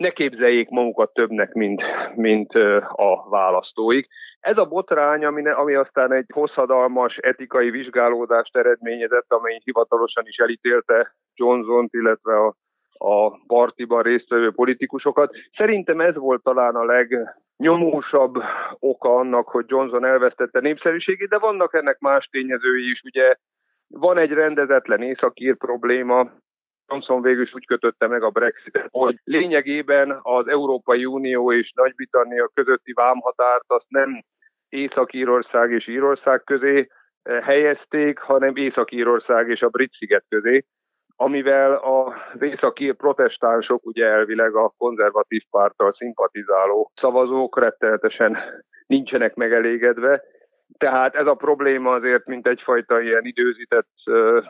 ne képzeljék magukat többnek, mint, mint a választóik. Ez a botrány, ami, ami aztán egy hosszadalmas etikai vizsgálódást eredményezett, amely hivatalosan is elítélte Johnson-t, illetve a, a partiban résztvevő politikusokat. Szerintem ez volt talán a legnyomósabb oka annak, hogy Johnson elvesztette népszerűségét, de vannak ennek más tényezői is. Ugye van egy rendezetlen északír probléma, Johnson végül is úgy kötötte meg a Brexitet, hogy lényegében az Európai Unió és Nagy-Britannia közötti vámhatárt azt nem Észak-Írország és Írország közé eh, helyezték, hanem Észak-Írország és a Brit sziget közé, amivel az északi protestánsok, ugye elvileg a konzervatív párttal szimpatizáló szavazók rettenetesen nincsenek megelégedve, tehát ez a probléma azért, mint egyfajta ilyen időzített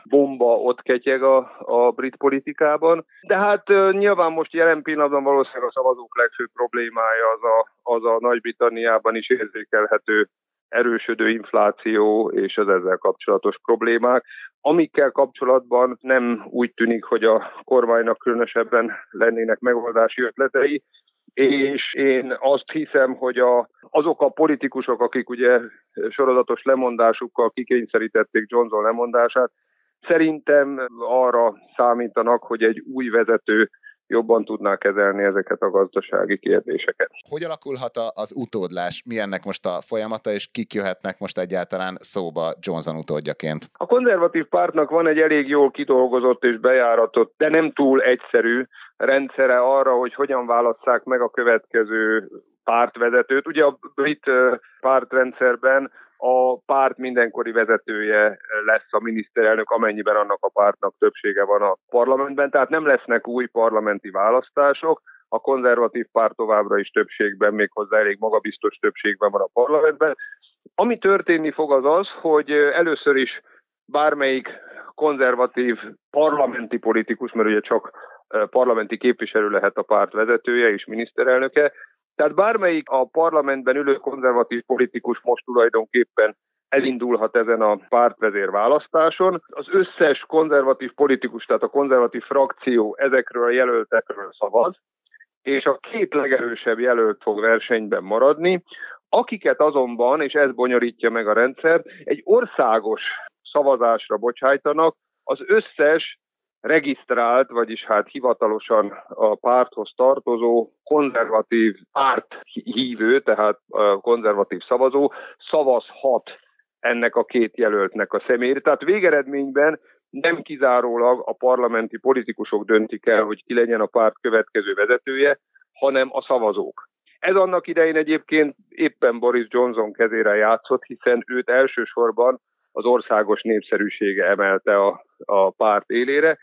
bomba ott ketyeg a, a brit politikában. De hát nyilván most jelen pillanatban valószínűleg a szavazók legfőbb problémája az a, az a Nagy-Britanniában is érzékelhető erősödő infláció és az ezzel kapcsolatos problémák, amikkel kapcsolatban nem úgy tűnik, hogy a kormánynak különösebben lennének megoldási ötletei, és én azt hiszem, hogy a, azok a politikusok, akik ugye sorozatos lemondásukkal kikényszerítették Johnson lemondását, szerintem arra számítanak, hogy egy új vezető jobban tudná kezelni ezeket a gazdasági kérdéseket. Hogy alakulhat az utódlás? Mi ennek most a folyamata, és kik jöhetnek most egyáltalán szóba Johnson utódjaként? A konzervatív pártnak van egy elég jól kidolgozott és bejáratott, de nem túl egyszerű rendszere arra, hogy hogyan válasszák meg a következő pártvezetőt. Ugye a brit pártrendszerben a párt mindenkori vezetője lesz a miniszterelnök, amennyiben annak a pártnak többsége van a parlamentben, tehát nem lesznek új parlamenti választások, a konzervatív párt továbbra is többségben, méghozzá elég magabiztos többségben van a parlamentben. Ami történni fog az az, hogy először is bármelyik konzervatív parlamenti politikus, mert ugye csak parlamenti képviselő lehet a párt vezetője és miniszterelnöke, tehát bármelyik a parlamentben ülő konzervatív politikus most tulajdonképpen elindulhat ezen a pártvezér választáson. Az összes konzervatív politikus, tehát a konzervatív frakció ezekről a jelöltekről szavaz, és a két legerősebb jelölt fog versenyben maradni, akiket azonban, és ez bonyolítja meg a rendszert, egy országos szavazásra bocsájtanak az összes regisztrált, vagyis hát hivatalosan a párthoz tartozó konzervatív párt hívő, tehát konzervatív szavazó szavazhat ennek a két jelöltnek a személyére. Tehát végeredményben nem kizárólag a parlamenti politikusok döntik el, hogy ki legyen a párt következő vezetője, hanem a szavazók. Ez annak idején egyébként éppen Boris Johnson kezére játszott, hiszen őt elsősorban az országos népszerűsége emelte a, a párt élére.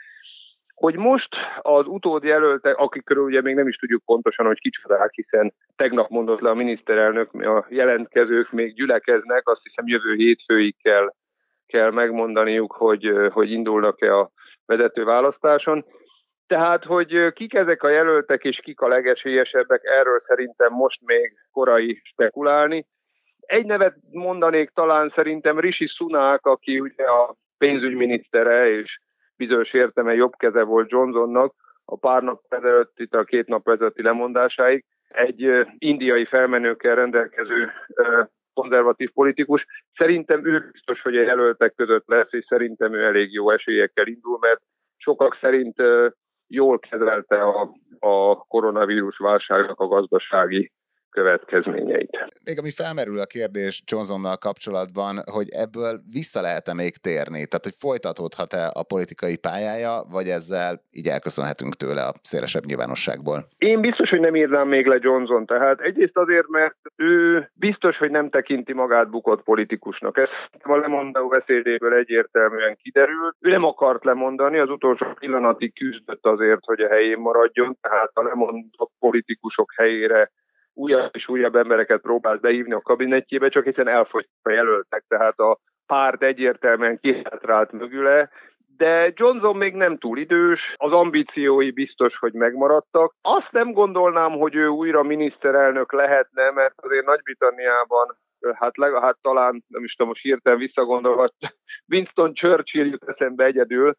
Hogy most az utódjelöltek, akikről ugye még nem is tudjuk pontosan, hogy kicsodák, hiszen tegnap mondott le a miniszterelnök, a jelentkezők még gyülekeznek, azt hiszem jövő hétfőig kell, kell megmondaniuk, hogy, hogy indulnak-e a vezető választáson. Tehát, hogy kik ezek a jelöltek és kik a legesélyesebbek, erről szerintem most még korai spekulálni. Egy nevet mondanék talán szerintem Rishi Sunak, aki ugye a pénzügyminisztere és bizonyos értelme jobb keze volt Johnsonnak a pár nap ezelőtt, itt a két nap ezelőtti lemondásáig. Egy indiai felmenőkkel rendelkező konzervatív politikus. Szerintem ő biztos, hogy a jelöltek között lesz, és szerintem ő elég jó esélyekkel indul, mert sokak szerint jól kezelte a, a koronavírus válságnak a gazdasági következményeit. Még ami felmerül a kérdés Johnsonnal kapcsolatban, hogy ebből vissza lehet-e még térni? Tehát, hogy folytatódhat-e a politikai pályája, vagy ezzel így elköszönhetünk tőle a szélesebb nyilvánosságból? Én biztos, hogy nem írnám még le Johnson. Tehát egyrészt azért, mert ő biztos, hogy nem tekinti magát bukott politikusnak. Ez a lemondó beszédéből egyértelműen kiderült. Ő nem akart lemondani, az utolsó pillanatig küzdött azért, hogy a helyén maradjon, tehát a lemondott politikusok helyére újabb és újabb embereket próbált beívni a kabinetjébe, csak hiszen elfogytak a jelöltek, tehát a párt egyértelműen kihátrált mögüle, de Johnson még nem túl idős, az ambíciói biztos, hogy megmaradtak. Azt nem gondolnám, hogy ő újra miniszterelnök lehetne, mert azért Nagy-Britanniában hát, leg, hát talán, nem is tudom, most hirtelen visszagondolva, Winston Churchill jut eszembe egyedül,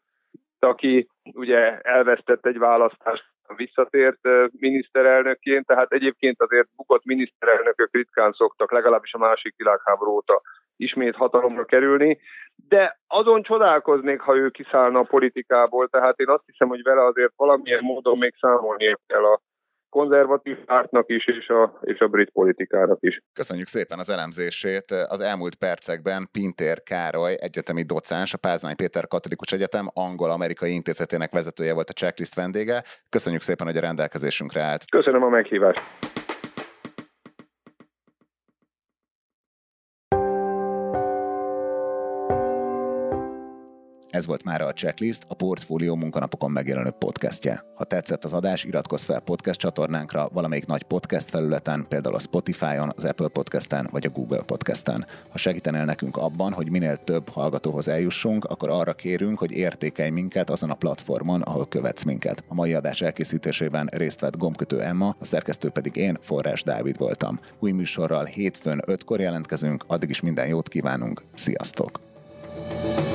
aki ugye elvesztett egy választást visszatért miniszterelnökként, tehát egyébként azért bukott miniszterelnökök ritkán szoktak, legalábbis a másik világháború óta ismét hatalomra kerülni, de azon csodálkoznék, ha ő kiszállna a politikából, tehát én azt hiszem, hogy vele azért valamilyen módon még számolni kell a konzervatív pártnak is, és a, és a brit politikának is. Köszönjük szépen az elemzését. Az elmúlt percekben Pintér Károly, egyetemi docens, a Pázmány Péter Katolikus Egyetem angol-amerikai intézetének vezetője volt a checklist vendége. Köszönjük szépen, hogy a rendelkezésünkre állt. Köszönöm a meghívást. Ez volt már a Checklist, a Portfólió munkanapokon megjelenő podcastje. Ha tetszett az adás, iratkozz fel podcast csatornánkra valamelyik nagy podcast felületen, például a Spotify-on, az Apple Podcast-en vagy a Google Podcast-en. Ha segítenél nekünk abban, hogy minél több hallgatóhoz eljussunk, akkor arra kérünk, hogy értékelj minket azon a platformon, ahol követsz minket. A mai adás elkészítésében részt vett gombkötő Emma, a szerkesztő pedig én, Forrás Dávid voltam. Új műsorral hétfőn 5-kor jelentkezünk, addig is minden jót kívánunk, sziasztok! thank you